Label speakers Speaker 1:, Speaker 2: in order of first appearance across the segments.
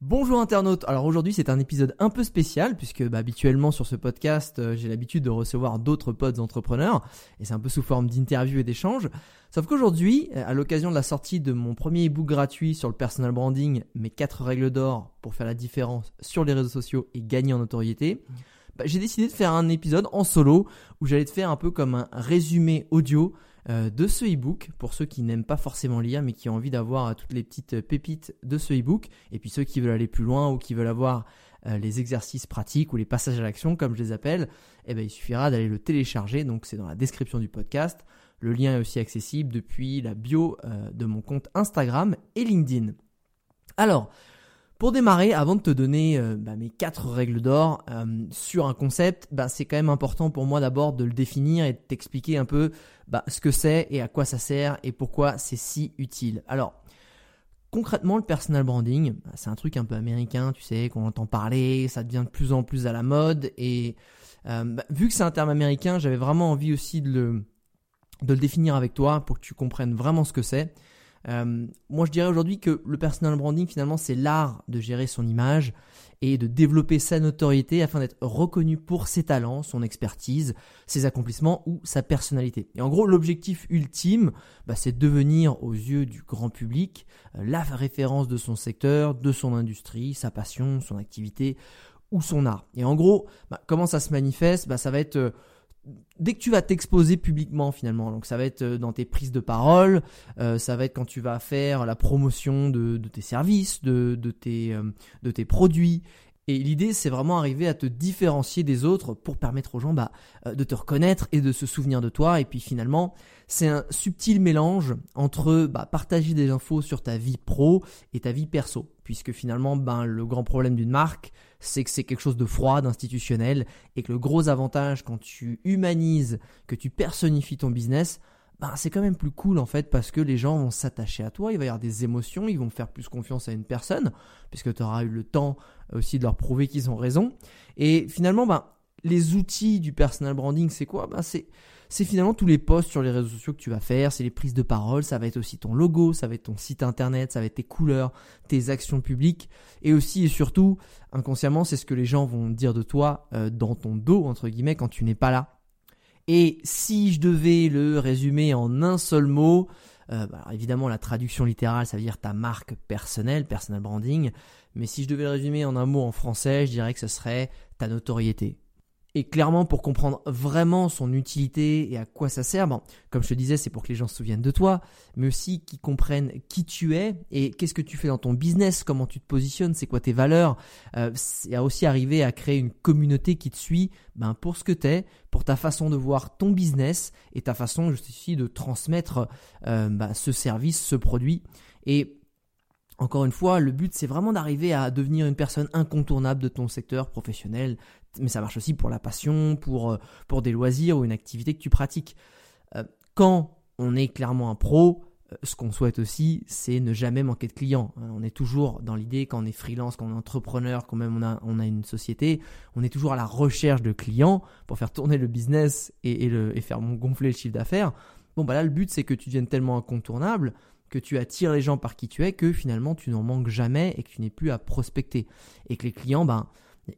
Speaker 1: Bonjour internautes, alors aujourd'hui c'est un épisode un peu spécial puisque bah, habituellement sur ce podcast euh, j'ai l'habitude de recevoir d'autres potes entrepreneurs et c'est un peu sous forme d'interview et d'échange. Sauf qu'aujourd'hui, euh, à l'occasion de la sortie de mon premier ebook gratuit sur le personal branding, mes 4 règles d'or pour faire la différence sur les réseaux sociaux et gagner en notoriété, bah, j'ai décidé de faire un épisode en solo où j'allais te faire un peu comme un résumé audio de ce e-book pour ceux qui n'aiment pas forcément lire mais qui ont envie d'avoir euh, toutes les petites euh, pépites de ce e-book et puis ceux qui veulent aller plus loin ou qui veulent avoir les exercices pratiques ou les passages à l'action comme je les appelle, eh ben, il suffira d'aller le télécharger donc c'est dans la description du podcast. Le lien est aussi accessible depuis la bio de mon compte Instagram et LinkedIn. Alors, pour démarrer, avant de te donner euh, bah, mes quatre règles d'or euh, sur un concept, bah, c'est quand même important pour moi d'abord de le définir et de t'expliquer un peu bah, ce que c'est et à quoi ça sert et pourquoi c'est si utile. Alors, concrètement, le personal branding, c'est un truc un peu américain, tu sais, qu'on entend parler, ça devient de plus en plus à la mode et euh, vu que c'est un terme américain, j'avais vraiment envie aussi de le définir avec toi pour que tu comprennes vraiment ce que c'est. Euh, moi, je dirais aujourd'hui que le personal branding, finalement, c'est l'art de gérer son image et de développer sa notoriété afin d'être reconnu pour ses talents, son expertise, ses accomplissements ou sa personnalité. Et en gros, l'objectif ultime, bah, c'est de devenir aux yeux du grand public euh, la référence de son secteur, de son industrie, sa passion, son activité ou son art. Et en gros, bah, comment ça se manifeste? Bah, Ça va être... Euh, dès que tu vas t'exposer publiquement finalement, donc ça va être euh, dans tes prises de parole, euh, ça va être quand tu vas faire la promotion de, tes services, de, tes, euh, de tes produits. Et l'idée, c'est vraiment arriver à te différencier des autres pour permettre aux gens bah, de te reconnaître et de se souvenir de toi. Et puis finalement, c'est un subtil mélange entre bah, partager des infos sur ta vie pro et ta vie perso. Puisque finalement, ben, le grand problème d'une marque, c'est que c'est quelque chose de froid, d'institutionnel, et que le gros avantage quand tu humanises, que tu personnifies ton business, ben, c'est quand même plus cool en fait parce que les gens vont s'attacher à toi, il va y avoir des émotions, ils vont faire plus confiance à une personne, puisque tu auras eu le temps aussi de leur prouver qu'ils ont raison. Et finalement, ben, les outils du personal branding, c'est quoi? Ben, C'est c'est finalement tous les posts sur les réseaux sociaux que tu vas faire, c'est les prises de parole, ça va être aussi ton logo, ça va être ton site internet, ça va être tes couleurs, tes actions publiques, et aussi et surtout, inconsciemment, c'est ce que les gens vont dire de toi euh, dans ton dos, entre guillemets, quand tu n'es pas là. Et si je devais le résumer en un seul mot, euh, bah, évidemment la traduction littérale, ça veut dire ta marque personnelle, personal branding, mais si je devais le résumer en un mot en français, je dirais que ce serait ta notoriété. Et clairement, pour comprendre vraiment son utilité et à quoi ça sert, comme je te disais, c'est pour que les gens se souviennent de toi, mais aussi qu'ils comprennent qui tu es et qu'est-ce que tu fais dans ton business, comment tu te positionnes, c'est quoi tes valeurs. Euh, c'est aussi arriver à créer une communauté qui te suit ben, pour ce que tu es, pour ta façon de voir ton business et ta façon aussi de transmettre euh, ben, ce service, ce produit. Et encore une fois, le but, c'est vraiment d'arriver à devenir une personne incontournable de ton secteur professionnel, mais ça marche aussi pour la passion, pour, euh, pour des loisirs ou une activité que tu pratiques. Euh, quand on est clairement un pro, euh, ce qu'on souhaite aussi, c'est ne jamais manquer de clients. Hein. On est toujours dans l'idée, quand on est freelance, quand on est entrepreneur, quand même on a, on a une société, on est toujours à la recherche de clients pour faire tourner le business et, le, et faire gonfler le chiffre d'affaires. Bon, bah là, le but, c'est que tu deviennes tellement incontournable que tu attires les gens par qui tu es, que finalement tu n'en manques jamais et que tu n'es plus à prospecter. Et que les clients, ben,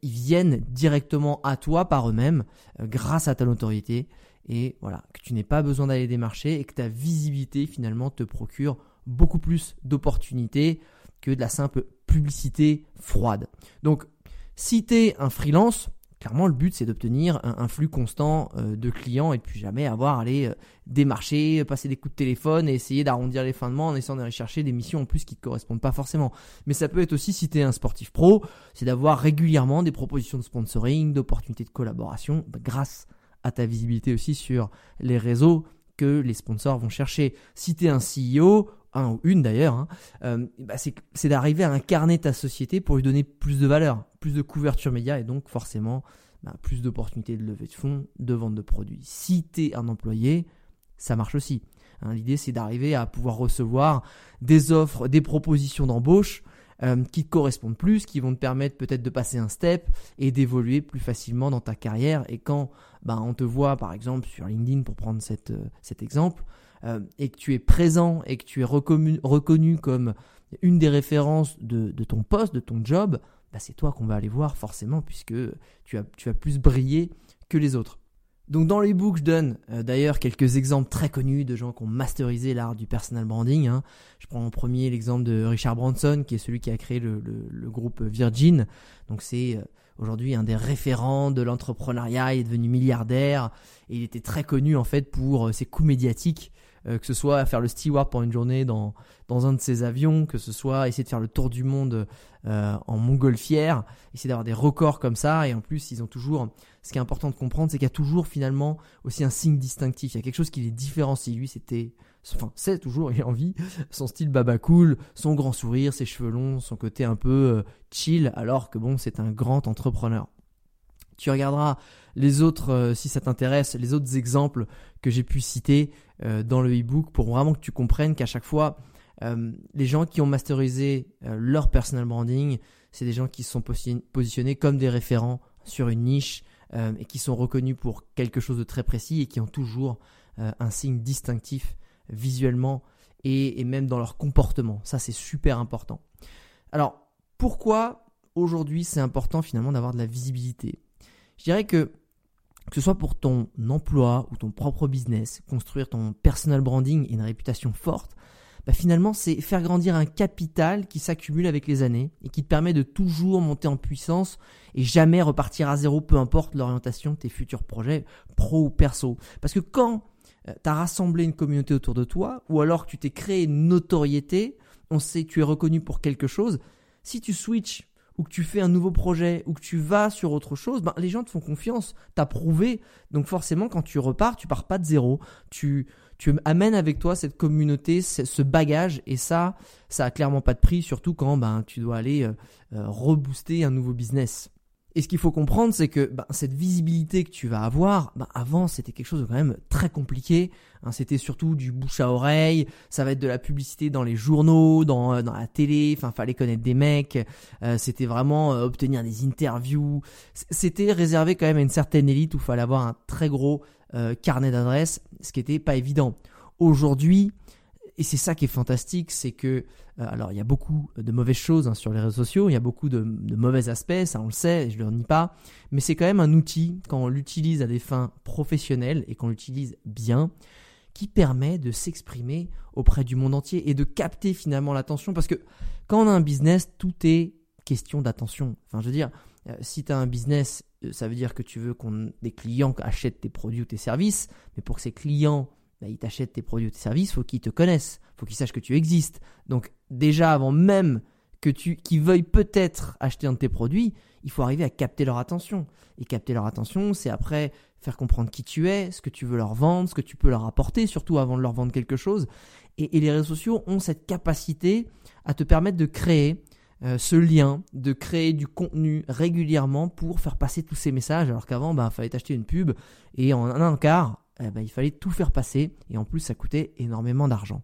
Speaker 1: ils viennent directement à toi par eux-mêmes euh, grâce à ta notoriété. Et voilà, que tu n'aies pas besoin d'aller démarcher et que ta visibilité finalement te procure beaucoup plus d'opportunités que de la simple publicité froide. Donc, si tu es un freelance, Clairement, le but, c'est d'obtenir un, flux constant euh, de clients et de plus jamais avoir à aller euh, démarcher, passer des coups de téléphone et essayer d'arrondir les fins de en essayant d'aller chercher des missions en plus qui ne correspondent pas forcément. Mais ça peut être aussi, si tu es un sportif pro, c'est d'avoir régulièrement des propositions de sponsoring, d'opportunités de collaboration bah, grâce à ta visibilité aussi sur les réseaux que les sponsors vont chercher. Si tu es un CEO, un ou une d'ailleurs, hein, euh, bah, c'est d'arriver à incarner ta société pour lui donner plus de valeur, plus de couverture média et donc forcément bah, plus d'opportunités de levée de fonds, de vente de produits. Si tu es un employé, ça marche aussi. Hein, l'idée c'est d'arriver à pouvoir recevoir des offres, des propositions d'embauche euh, qui te correspondent plus, qui vont te permettre peut-être de passer un step et d'évoluer plus facilement dans ta carrière. Et quand bah, on te voit par exemple sur LinkedIn pour prendre cette, euh, cet exemple, et que tu es présent et que tu es reconnu, comme une des références de, ton poste, de ton job, bah, c'est toi qu'on va aller voir forcément puisque tu as, tu as plus brillé que les autres. Donc dans les books, je donne euh, d'ailleurs quelques exemples très connus de gens qui ont masterisé l'art du personal branding. Hein. Je prends en premier l'exemple de Richard Branson, qui est celui qui a créé le, le, groupe Virgin. Donc c'est euh, aujourd'hui un des référents de l'entrepreneuriat. Il est devenu milliardaire et il était très connu en fait pour euh, ses coups médiatiques euh, que ce soit faire le steward pour une journée dans, dans un de ses avions, que ce soit essayer de faire le tour du monde euh, en montgolfière, essayer d'avoir des records comme ça. Et en plus, ils ont toujours, ce qui est important de comprendre, c'est qu'il y a toujours finalement aussi un signe distinctif. Il y a quelque chose qui les différencie. Lui, c'était, enfin, c'est toujours, il a envie, son style baba cool, son grand sourire, ses cheveux longs, son côté un peu euh, chill, alors que bon, c'est un grand entrepreneur. Tu regarderas les autres, euh, si ça t'intéresse, les autres exemples que j'ai pu citer euh, dans le e-book pour vraiment que tu comprennes qu'à chaque fois, euh, les gens qui ont masterisé leur personal branding, c'est des gens qui se sont positionnés comme des référents sur une niche et qui sont reconnus pour quelque chose de très précis et qui ont toujours un signe distinctif visuellement et, et même dans leur comportement. Ça, c'est super important. Alors, pourquoi aujourd'hui c'est important finalement d'avoir de la visibilité? Je dirais que que ce soit pour ton emploi ou ton propre business, construire ton personal branding et une réputation forte, bah finalement c'est faire grandir un capital qui s'accumule avec les années et qui te permet de toujours monter en puissance et jamais repartir à zéro, peu importe l'orientation de tes futurs projets, pro ou perso. Parce que quand euh, tu as rassemblé une communauté autour de toi, ou alors que tu t'es créé une notoriété, on sait que tu es reconnu pour quelque chose, si tu switches ou que tu fais un nouveau projet, ou que tu vas sur autre chose, ben, les gens te font confiance, t'as prouvé. Donc forcément, quand tu repars, tu pars pas de zéro. Tu, tu amènes avec toi cette communauté, ce bagage, et ça, ça a clairement pas de prix, surtout quand ben, tu dois aller euh, euh, rebooster un nouveau business. Et ce qu'il faut comprendre, c'est que ben, cette visibilité que tu vas avoir, ben, avant c'était quelque chose de quand même très compliqué. Hein, c'était surtout du bouche à oreille, ça va être de la publicité dans les journaux, dans, euh, dans la télé, enfin fallait connaître des mecs, euh, c'était vraiment euh, obtenir des interviews. C'était réservé quand même à une certaine élite où fallait avoir un très gros carnet d'adresses, ce qui n'était pas évident. Aujourd'hui, et c'est ça qui est fantastique, c'est que, euh, alors il y a beaucoup de mauvaises choses hein, sur les réseaux sociaux, il y a beaucoup de, mauvais aspects, ça on le sait, je ne le nie pas, mais c'est quand même un outil, quand on l'utilise à des fins professionnelles et qu'on l'utilise bien, qui permet de s'exprimer auprès du monde entier et de capter finalement l'attention, parce que quand on a un business, tout est question d'attention. Enfin, je veux dire, euh, si tu as un business, euh, ça veut dire que tu veux qu'on des clients achètent tes produits ou tes services, mais pour que ces clients bah, ils t'achètent tes produits ou tes services, faut qu'ils te connaissent, faut qu'ils sachent que tu existes. Donc déjà avant même que tu qu'ils veuillent peut-être acheter un de tes produits, il faut arriver à capter leur attention. Et capter leur attention, c'est après faire comprendre qui tu es, ce que tu veux leur vendre, ce que tu peux leur apporter, surtout avant de leur vendre quelque chose. Et, les réseaux sociaux ont cette capacité à te permettre de créer euh, ce lien, de créer du contenu régulièrement pour faire passer tous ces messages, alors qu'avant, il bah, fallait t'acheter une pub et en un quart, eh ben, il fallait tout faire passer et en plus ça coûtait énormément d'argent.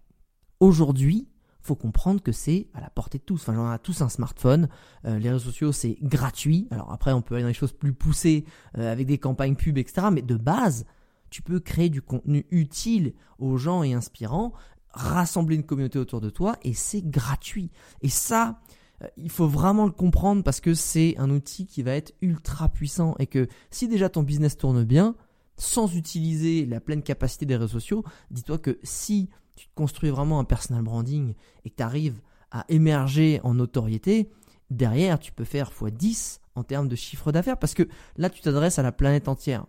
Speaker 1: Aujourd'hui, faut comprendre que c'est à la portée de tous. Enfin, on a tous un smartphone. Euh, les réseaux sociaux, c'est gratuit. Alors après, on peut aller dans des choses plus poussées euh, avec des campagnes pub, etc. Mais de base, tu peux créer du contenu utile aux gens et inspirant, rassembler une communauté autour de toi et c'est gratuit. Et ça, euh, il faut vraiment le comprendre parce que c'est un outil qui va être ultra puissant et que si déjà ton business tourne bien, sans utiliser la pleine capacité des réseaux sociaux, dis-toi que si tu construis vraiment un personal branding et que tu arrives à émerger en notoriété, derrière, tu peux faire x10 en termes de chiffre d'affaires parce que là, tu t'adresses à la planète entière.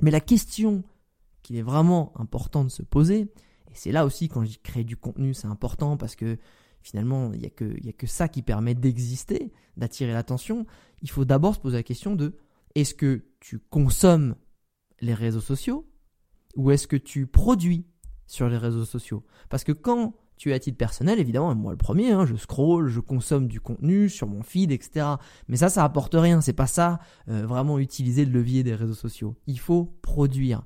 Speaker 1: Mais la question qu'il est vraiment important de se poser, et c'est là aussi quand je dis créer du contenu, c'est important parce que finalement, il n'y a que ça qui permet d'exister, d'attirer l'attention. Il faut d'abord se poser la question de est-ce que tu consommes les réseaux sociaux ou est-ce que tu produis sur les réseaux sociaux? Parce que quand Tu es à titre personnel, évidemment, moi le premier, hein, je scroll, je consomme du contenu sur mon feed, etc. Mais ça, ça apporte rien. C'est pas ça euh, vraiment utiliser le levier des réseaux sociaux. Il faut produire.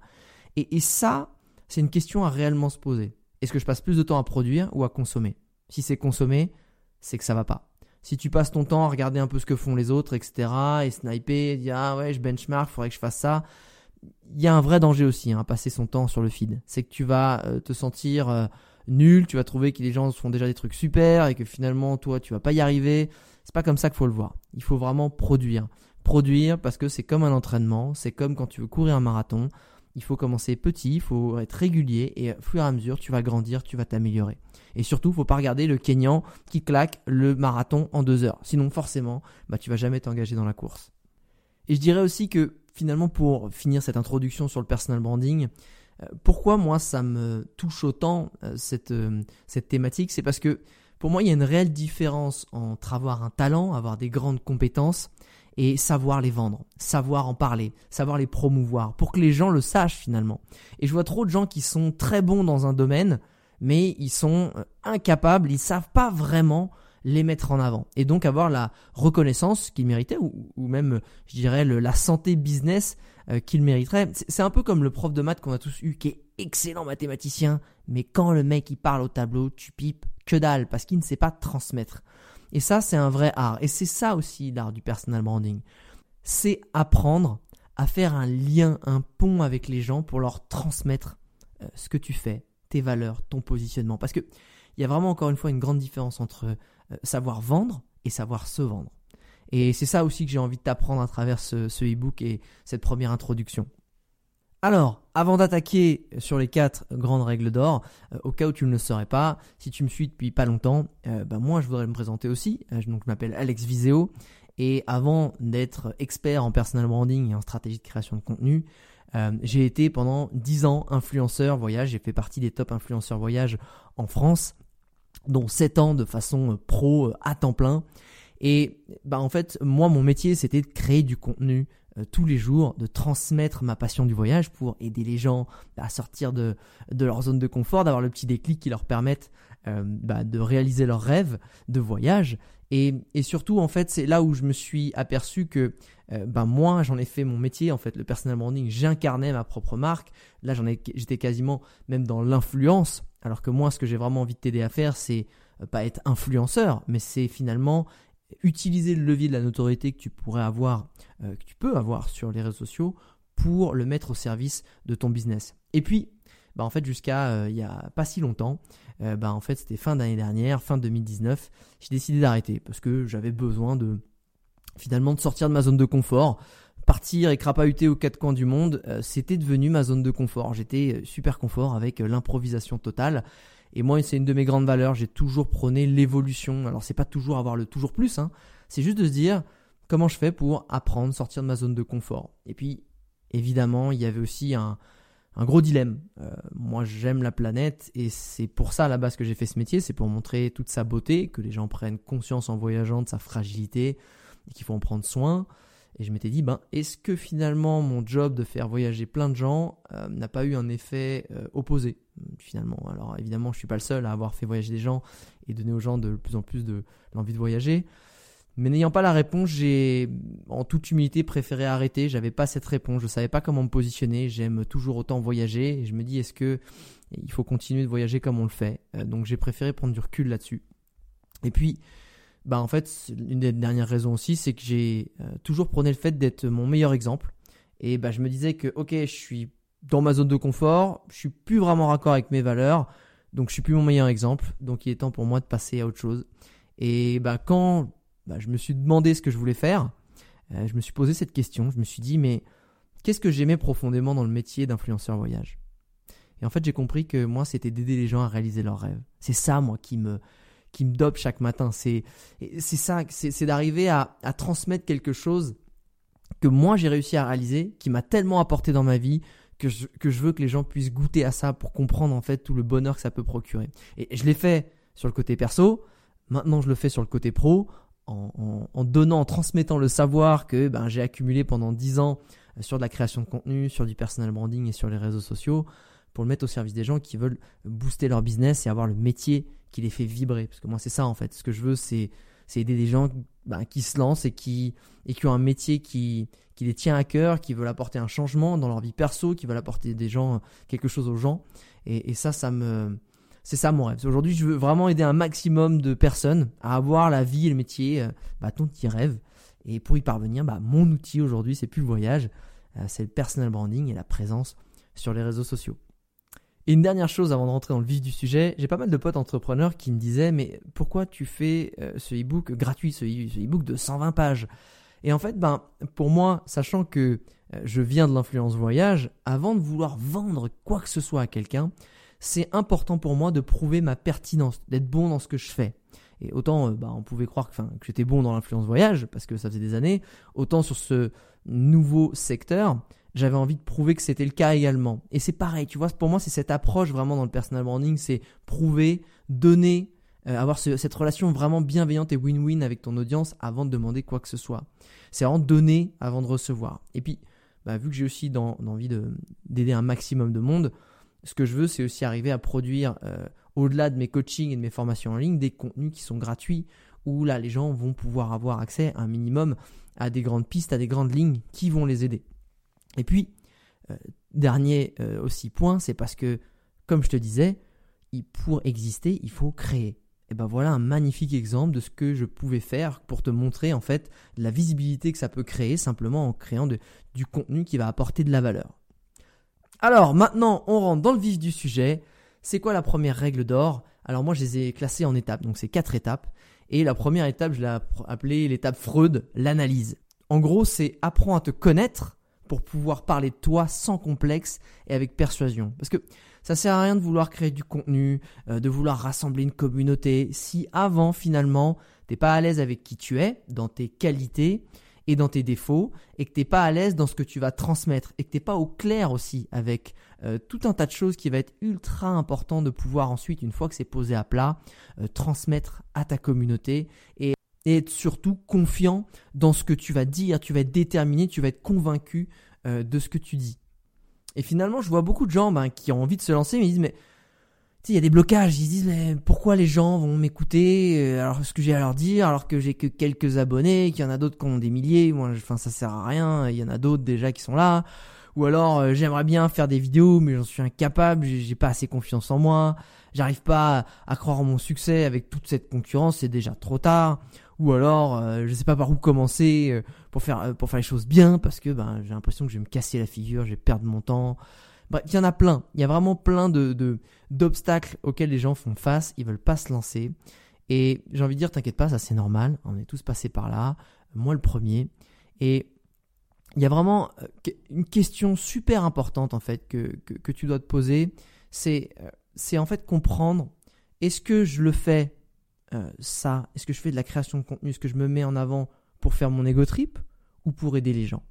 Speaker 1: Et, et ça, c'est une question à réellement se poser. Est-ce que je passe plus de temps à produire ou à consommer? Si c'est consommer, c'est que ça va pas. Si tu passes ton temps à regarder un peu ce que font les autres, etc., et sniper, dire ah ouais, je benchmark, faudrait que je fasse ça, il y a un vrai danger aussi hein, à passer son temps sur le feed. C'est que tu vas euh, te sentir euh, nul, tu vas trouver que les gens font déjà des trucs super et que finalement toi tu vas pas y arriver. C'est pas comme ça qu'il faut le voir. Il faut vraiment produire. Produire parce que c'est comme un entraînement, c'est comme quand tu veux courir un marathon. Il faut commencer petit, il faut être régulier et au fur et à mesure tu vas grandir, tu vas t'améliorer. Et surtout, faut pas regarder le Kenyan qui claque le marathon en deux heures. Sinon, forcément, bah, tu vas jamais t'engager dans la course. Et je dirais aussi que finalement, pour finir cette introduction sur le personal branding, euh, pourquoi moi ça me touche autant euh, cette, euh, cette thématique? C'est parce que pour moi il y a une réelle différence entre avoir un talent, avoir des grandes compétences et savoir les vendre, savoir en parler, savoir les promouvoir, pour que les gens le sachent finalement. Et je vois trop de gens qui sont très bons dans un domaine, mais ils sont incapables, ils savent pas vraiment les mettre en avant et donc avoir la reconnaissance qu'ils méritaient ou, même je dirais la santé business euh, qu'il mériterait. C'est un peu comme le prof de maths qu'on a tous eu, qui est excellent mathématicien, mais quand le mec il parle au tableau, tu pipes que dalle, parce qu'il ne sait pas transmettre. Et ça, c'est un vrai art. Et c'est ça aussi l'art du personal branding. C'est apprendre à faire un lien, un pont avec les gens pour leur transmettre euh, ce que tu fais, tes valeurs, ton positionnement. Parce que il y a vraiment encore une fois une grande différence entre savoir vendre et savoir se vendre. Et c'est ça aussi que j'ai envie de t'apprendre à travers ce, e-book et cette première introduction. Alors, avant d'attaquer sur les quatre grandes règles d'or, euh, au cas où tu ne le saurais pas, si tu me suis depuis pas longtemps, euh, bah, moi je voudrais me présenter aussi. Euh, je m'appelle Alex Viseo et avant d'être expert en personal branding et en stratégie de création de contenu, j'ai été pendant 10 ans influenceur voyage. J'ai fait partie des top influenceurs voyage en France, dont 7 ans de façon pro à temps plein. Et bah en fait, moi mon métier c'était de créer du contenu euh, tous les jours, de transmettre ma passion du voyage pour aider les gens à sortir de, de leur zone de confort, d'avoir le petit déclic qui leur permette euh, bah, de réaliser leurs rêves de voyage. Et, et surtout, en fait, c'est là où je me suis aperçu que euh, bah, moi, j'en ai fait mon métier, en fait, le personal branding, j'incarnais ma propre marque. Là, j'étais quasiment même dans l'influence. Alors que moi, ce que j'ai vraiment envie de t'aider à faire, c'est pas être influenceur, mais c'est finalement utiliser le levier de la notoriété que tu pourrais avoir, euh, que tu peux avoir sur les réseaux sociaux pour le mettre au service de ton business. Et puis, bah en fait, jusqu'à euh, il y a pas si longtemps, euh, bah en fait, c'était fin d'année dernière, fin 2019, j'ai décidé d'arrêter parce que j'avais besoin de finalement de sortir de ma zone de confort. Partir et crapahuter aux quatre coins du monde, c'était devenu ma zone de confort. J'étais super confort avec l'improvisation totale. Et moi, c'est une de mes grandes valeurs. J'ai toujours prôné l'évolution. Alors, c'est pas toujours avoir le toujours plus, hein. C'est juste de se dire comment je fais pour apprendre, sortir de ma zone de confort? Et puis, évidemment, il y avait aussi un, gros dilemme. Euh, moi, j'aime la planète et c'est pour ça à la base que j'ai fait ce métier. C'est pour montrer toute sa beauté, que les gens prennent conscience en voyageant de sa fragilité et qu'il faut en prendre soin. Et je m'étais dit, ben, est-ce que finalement mon job de faire voyager plein de gens euh, n'a pas eu un effet euh, opposé finalement? Alors évidemment, je suis pas le seul à avoir fait voyager des gens et donner aux gens de plus en plus de l'envie de voyager. Mais n'ayant pas la réponse, j'ai en toute humilité préféré arrêter. J'avais pas cette réponse, je savais pas comment me positionner. J'aime toujours autant voyager et je me dis est-ce que il faut continuer de voyager comme on le fait? Euh, Donc j'ai préféré prendre du recul là-dessus. Et puis bah en fait, une des dernières raisons aussi, c'est que j'ai euh, toujours prôné le fait d'être mon meilleur exemple. Et bah je me disais que ok, je suis dans ma zone de confort, je suis plus vraiment raccord avec mes valeurs, donc je suis plus mon meilleur exemple. Donc il est temps pour moi de passer à autre chose. Et bah quand bah, je me suis demandé ce que je voulais faire, euh, je me suis posé cette question. Je me suis dit mais qu'est-ce que j'aimais profondément dans le métier d'influenceur voyage? Et en fait j'ai compris que moi c'était d'aider les gens à réaliser leurs rêves. C'est ça moi qui me dope chaque matin. C'est ça, c'est d'arriver à, transmettre quelque chose que moi j'ai réussi à réaliser, qui m'a tellement apporté dans ma vie que que je veux que les gens puissent goûter à ça pour comprendre en fait tout le bonheur que ça peut procurer. Et je l'ai fait sur le côté perso, maintenant je le fais sur le côté pro, en, donnant, en transmettant le savoir que ben, j'ai accumulé pendant 10 ans sur de la création de contenu, sur du personal branding et sur les réseaux sociaux pour le mettre au service des gens qui veulent booster leur business et avoir le métier qui les fait vibrer. Parce que moi, c'est ça en fait. Ce que je veux, c'est aider des gens bah, qui se lancent et qui, et qui ont un métier qui, qui les tient à cœur, qui veulent apporter un changement dans leur vie perso, qui veulent apporter gens, quelque chose aux gens. Et ça, ça me, c'est ça mon rêve. Aujourd'hui, je veux vraiment aider un maximum de personnes à avoir la vie et le métier, euh, bah, ton petit rêve. Et pour y parvenir, bah, mon outil aujourd'hui, c'est plus le voyage, euh, c'est le personal branding et la présence sur les réseaux sociaux. Et une dernière chose avant de rentrer dans le vif du sujet, j'ai pas mal de potes entrepreneurs qui me disaient mais pourquoi tu fais euh, ce e-book gratuit, ce e-book de 120 pages? Et en fait, ben pour moi, sachant que je viens de l'influence voyage, avant de vouloir vendre quoi que ce soit à quelqu'un, c'est important pour moi de prouver ma pertinence, d'être bon dans ce que je fais. Et autant, euh, bah, on pouvait croire que, j'étais bon dans l'influence voyage, parce que ça faisait des années, autant sur ce nouveau secteur, j'avais envie de prouver que c'était le cas également. Et c'est pareil, tu vois, pour moi, c'est cette approche vraiment dans le personal branding, c'est prouver, donner, euh, avoir cette relation vraiment bienveillante et win-win avec ton audience avant de demander quoi que ce soit. C'est vraiment donner avant de recevoir. Et puis, bah, vu que j'ai aussi dans, envie d'aider un maximum de monde, ce que je veux, c'est aussi arriver à produire, euh, au-delà de mes coachings et de mes formations en ligne, des contenus qui sont gratuits, où là, les gens vont pouvoir avoir accès un minimum à des grandes pistes, à des grandes lignes qui vont les aider. Et puis, euh, dernier euh, aussi point, c'est parce que, comme je te disais, pour exister, il faut créer. Et ben voilà un magnifique exemple de ce que je pouvais faire pour te montrer en fait la visibilité que ça peut créer simplement en créant du contenu qui va apporter de la valeur. Alors maintenant, on rentre dans le vif du sujet. C'est quoi la première règle d'or? Alors moi, je les ai classées en étapes, donc c'est quatre étapes. Et la première étape, je l'ai appelée l'étape Freud, l'analyse. En gros, c'est apprends à te connaître pour pouvoir parler de toi sans complexe et avec persuasion. Parce que ça sert à rien de vouloir créer du contenu, euh, de vouloir rassembler une communauté si avant finalement t'es pas à l'aise avec qui tu es, dans tes qualités et dans tes défauts, et que t'es pas à l'aise dans ce que tu vas transmettre, et que t'es pas au clair aussi avec euh, tout un tas de choses qui va être ultra important de pouvoir ensuite, une fois que c'est posé à plat, euh, transmettre à ta communauté et être surtout confiant dans ce que tu vas dire, tu vas être déterminé, tu vas être convaincu euh, de ce que tu dis. Et finalement, je vois beaucoup de gens ben, qui ont envie de se lancer, mais ils disent mais il y a des blocages, ils disent mais pourquoi les gens vont m'écouter euh, alors ce que j'ai à leur dire alors que j'ai que quelques abonnés, qu'il y en a d'autres qui ont des milliers, moi enfin ça sert à rien, il y en a d'autres déjà qui sont là ou alors euh, j'aimerais bien faire des vidéos mais j'en suis incapable, j'ai pas assez confiance en moi, j'arrive pas à croire mon succès avec toute cette concurrence, c'est déjà trop tard ou alors euh, je sais pas par où commencer euh, pour faire pour faire les choses bien parce que ben j'ai l'impression que je vais me casser la figure, je vais perdre mon temps. Bref, il y en a plein. Il y a vraiment plein de d'obstacles auxquels les gens font face. Ils veulent pas se lancer. Et j'ai envie de dire, t'inquiète pas, ça c'est normal. On est tous passés par là. Moi le premier. Et il y a vraiment une question super importante en fait que, que, tu dois te poser. C'est c'est en fait comprendre est-ce que je le fais euh, ça? Est-ce que je fais de la création de contenu? Est-ce que je me mets en avant pour faire mon ego trip ou pour aider les gens?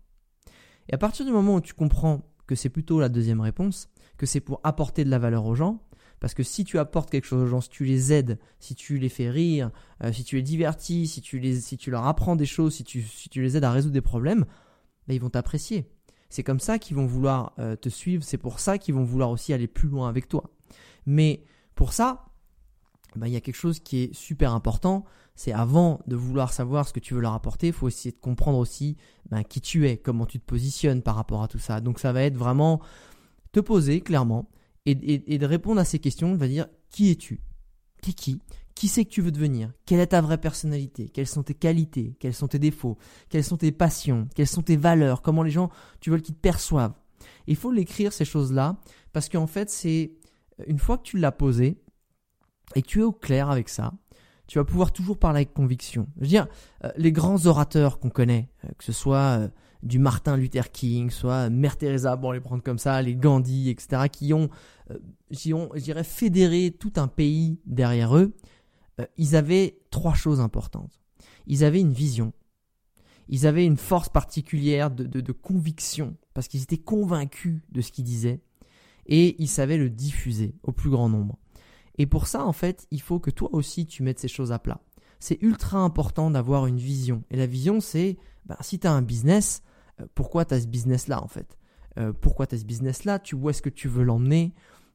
Speaker 1: Et à partir du moment où tu comprends que c'est plutôt la deuxième réponse, que c'est pour apporter de la valeur aux gens, parce que si tu apportes quelque chose aux gens, si tu les aides, si tu les fais rire, euh, si tu les divertis, si tu, les, si tu leur apprends des choses, si tu, si tu les aides à résoudre des problèmes, ben, ils vont t'apprécier. C'est comme ça qu'ils vont vouloir euh, te suivre, c'est pour ça qu'ils vont vouloir aussi aller plus loin avec toi. Mais pour ça, ben, il y a quelque chose qui est super important. C'est avant de vouloir savoir ce que tu veux leur apporter, il faut essayer de comprendre aussi ben, qui tu es, comment tu te positionnes par rapport à tout ça. Donc ça va être vraiment te poser clairement et, de répondre à ces questions. Va dire qui es-tu? T'es qui? Qui c'est que tu veux devenir? Quelle est ta vraie personnalité? Quelles sont tes qualités? Quels sont tes défauts? Quelles sont tes passions? Quelles sont tes valeurs? Comment les gens tu veux qu'ils te perçoivent? Il faut l'écrire ces choses-là parce qu'en fait c'est une fois que tu l'as posé, et que tu es au clair avec ça, tu vas pouvoir toujours parler avec conviction. Je veux dire, euh, les grands orateurs qu'on connaît, euh, que ce soit euh, du Martin Luther King, soit Mère Teresa, bon, les prendre comme ça, les Gandhi, etc., qui ont, qui ont, je dirais, fédéré tout un pays derrière eux, ils avaient trois choses importantes. Ils avaient une vision, ils avaient une force particulière de, de conviction, parce qu'ils étaient convaincus de ce qu'ils disaient, et ils savaient le diffuser au plus grand nombre. Et pour ça, en fait, il faut que toi aussi tu mettes ces choses à plat. C'est ultra important d'avoir une vision. Et la vision, c'est, bah, si tu as un business, euh, pourquoi tu as ce business-là, en fait? Euh, pourquoi tu as ce business-là, tu où est-ce que tu veux l'emmener,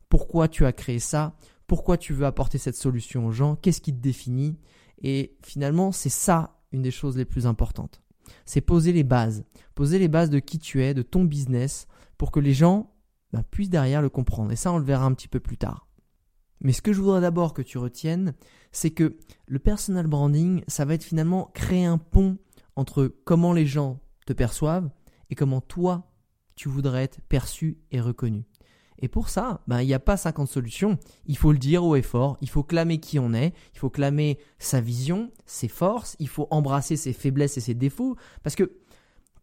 Speaker 1: pourquoi tu as créé ça, pourquoi tu veux apporter cette solution aux gens, qu'est-ce qui te définit? Et finalement, c'est ça une des choses les plus importantes. C'est poser les bases. Poser les bases de qui tu es, de ton business, pour que les gens ben, puissent derrière le comprendre. Et ça, on le verra un petit peu plus tard. Mais ce que je voudrais d'abord que tu retiennes, c'est que le personal branding, ça va être finalement créer un pont entre comment les gens te perçoivent et comment toi, tu voudrais être perçu et reconnu. Et pour ça, ben, il n'y a pas 50 solutions. Il faut le dire haut et fort. Il faut clamer qui on est. Il faut clamer sa vision, ses forces. Il faut embrasser ses faiblesses et ses défauts. Parce que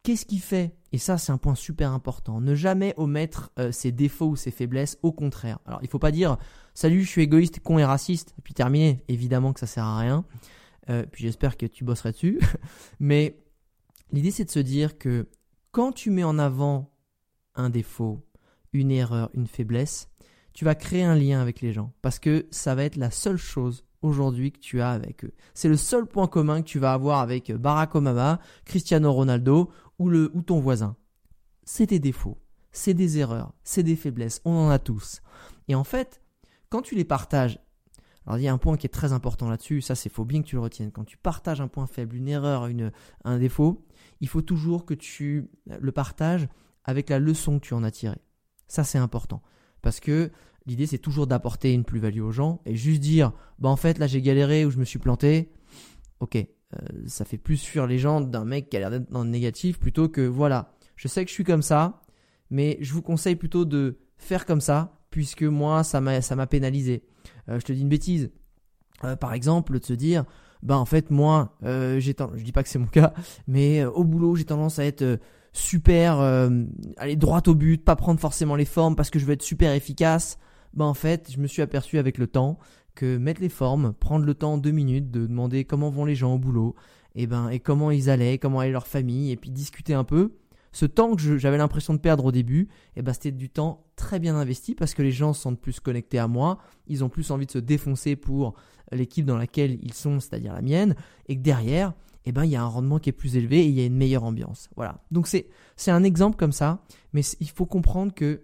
Speaker 1: qu'est-ce qui fait Et ça, c'est un point super important. Ne jamais omettre euh, ses défauts ou ses faiblesses. Au contraire. Alors, il ne faut pas dire Salut, je suis égoïste, con et raciste. Et puis terminer. Évidemment que ça sert à rien. Euh, puis j'espère que tu bosserais dessus. Mais l'idée, c'est de se dire que quand tu mets en avant un défaut, une erreur, une faiblesse, tu vas créer un lien avec les gens parce que ça va être la seule chose aujourd'hui que tu as avec eux. C'est le seul point commun que tu vas avoir avec Barack Obama, Cristiano Ronaldo ou, le, ou ton voisin. C'est des défauts, c'est des erreurs, c'est des faiblesses, on en a tous. Et en fait, quand tu les partages, alors il y a un point qui est très important là-dessus, ça c'est faut bien que tu le retiennes. Quand tu partages un point faible, une erreur, un défaut, il faut toujours que tu le partages avec la leçon que tu en as tirée. Ça, c'est important. Parce que l'idée, c'est toujours d'apporter une plus-value aux gens et juste dire, bah en fait, là, j'ai galéré ou je me suis planté. Ok, euh, ça fait plus fuir les gens d'un mec qui a l'air d'être dans le négatif plutôt que, voilà, je sais que je suis comme ça, mais je vous conseille plutôt de faire comme ça, puisque moi, ça m'a, pénalisé. Euh, je te dis une bêtise. Euh, par exemple, de se dire, bah en fait, moi, j'ai je dis pas que c'est mon cas, mais au boulot, j'ai tendance à être super euh, aller droit au but, pas prendre forcément les formes parce que je veux être super efficace, ben en fait, je me suis aperçu avec le temps que mettre les formes, prendre le temps deux minutes de demander comment vont les gens au boulot, et ben et comment ils allaient, comment allait leur famille, et puis discuter un peu. Ce temps que j'avais l'impression de perdre au début, et ben c'était du temps très bien investi parce que les gens se sentent plus connectés à moi, ils ont plus envie de se défoncer pour l'équipe dans laquelle ils sont, c'est-à-dire la mienne, et que derrière, eh ben, il y a un rendement qui est plus élevé et il y a une meilleure ambiance. Voilà. Donc c'est, c'est un exemple comme ça, mais il faut comprendre que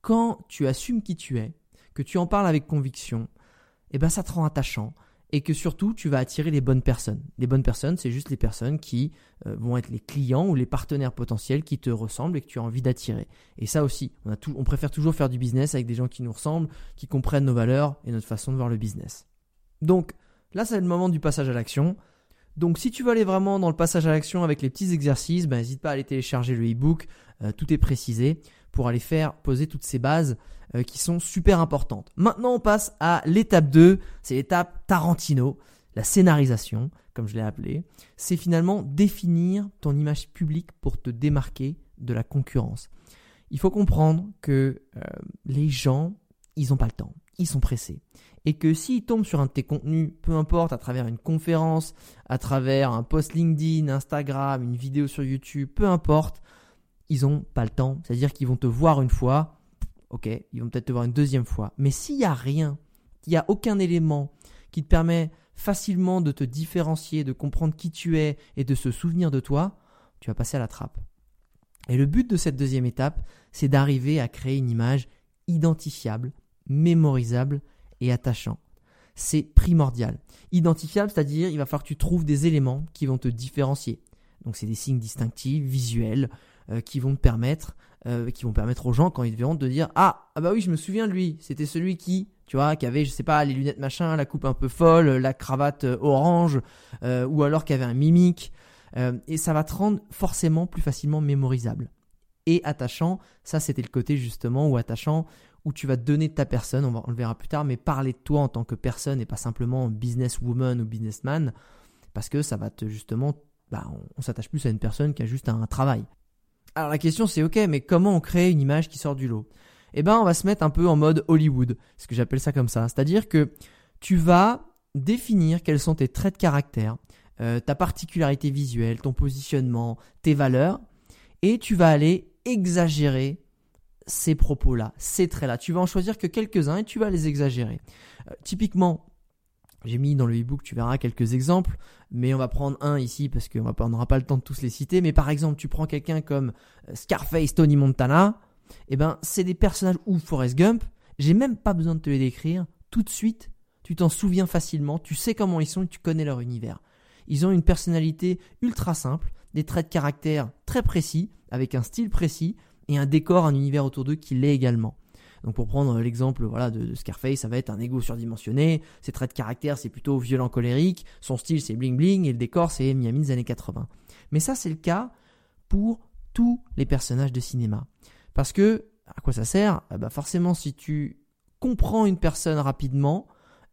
Speaker 1: quand tu assumes qui tu es, que tu en parles avec conviction, eh ben, ça te rend attachant et que surtout tu vas attirer les bonnes personnes. Les bonnes personnes, c'est juste les personnes qui euh, vont être les clients ou les partenaires potentiels qui te ressemblent et que tu as envie d'attirer. Et ça aussi, on, préfère toujours faire du business avec des gens qui nous ressemblent, qui comprennent nos valeurs et notre façon de voir le business. Donc là, c'est le moment du passage à l'action. Donc si tu veux aller vraiment dans le passage à l'action avec les petits exercices, ben, n'hésite pas à aller télécharger le e-book, euh, tout est précisé, pour aller faire poser toutes ces bases euh, qui sont super importantes. Maintenant on passe à l'étape 2, c'est l'étape Tarantino, la scénarisation, comme je l'ai appelé. C'est finalement définir ton image publique pour te démarquer de la concurrence. Il faut comprendre que euh, les gens, ils n'ont pas le temps, ils sont pressés et que s'ils tombent sur un de tes contenus, peu importe, à travers une conférence, à travers un post LinkedIn, Instagram, une vidéo sur YouTube, peu importe, ils n'ont pas le temps. C'est-à-dire qu'ils vont te voir une fois, ok, ils vont peut-être te voir une deuxième fois. Mais s'il n'y a rien, il n'y a aucun élément qui te permet facilement de te différencier, de comprendre qui tu es et de se souvenir de toi, tu vas passer à la trappe. Et le but de cette deuxième étape, c'est d'arriver à créer une image identifiable, mémorisable et attachant. C'est primordial. Identifiable, c'est-à-dire il va falloir que tu trouves des éléments qui vont te différencier. Donc c'est des signes distinctifs, visuels, qui vont te permettre, euh, qui vont permettre aux gens quand ils te verront de dire ah ah bah oui je me souviens de lui, c'était celui qui tu vois qui avait je sais pas les lunettes machin, la coupe un peu folle, la cravate euh, orange, ou alors qui avait un mimique, et ça va te rendre forcément plus facilement mémorisable et attachant. Ça c'était le côté justement où attachant où tu vas donner ta personne, on, le verra plus tard, mais parler de toi en tant que personne et pas simplement businesswoman ou businessman, parce que ça va te justement, bah, on, s'attache plus à une personne qui a juste un, travail. Alors la question c'est ok, mais comment on crée une image qui sort du lot? Eh ben on va se mettre un peu en mode Hollywood, ce que j'appelle ça comme ça, c'est-à-dire que tu vas définir quels sont tes traits de caractère, euh, ta particularité visuelle, ton positionnement, tes valeurs, et tu vas aller exagérer ces propos-là, ces traits-là. Tu vas en choisir que quelques-uns et tu vas les exagérer. Euh, typiquement, J'ai mis dans le e-book, tu verras quelques exemples, mais on va prendre un ici parce qu'on n'aura pas le temps de tous les citer. Mais par exemple, tu prends quelqu'un comme euh, Scarface, Tony Montana, eh ben, c'est des personnages ou Forrest Gump. J'ai même pas besoin de te les décrire. Tout de suite, tu t'en souviens facilement, tu sais comment ils sont et tu connais leur univers. Ils ont une personnalité ultra simple, des traits de caractère très précis, avec un style précis et un décor, un univers autour d'eux qui l'est également. Donc pour prendre l'exemple voilà de, Scarface, ça va être un ego surdimensionné, ses traits de caractère c'est plutôt violent colérique, son style c'est bling bling. Et le décor c'est Miami des années 80. Mais ça c'est le cas pour tous les personnages de cinéma. Parce que à quoi ça sert? Ah bah Forcément si tu comprends une personne rapidement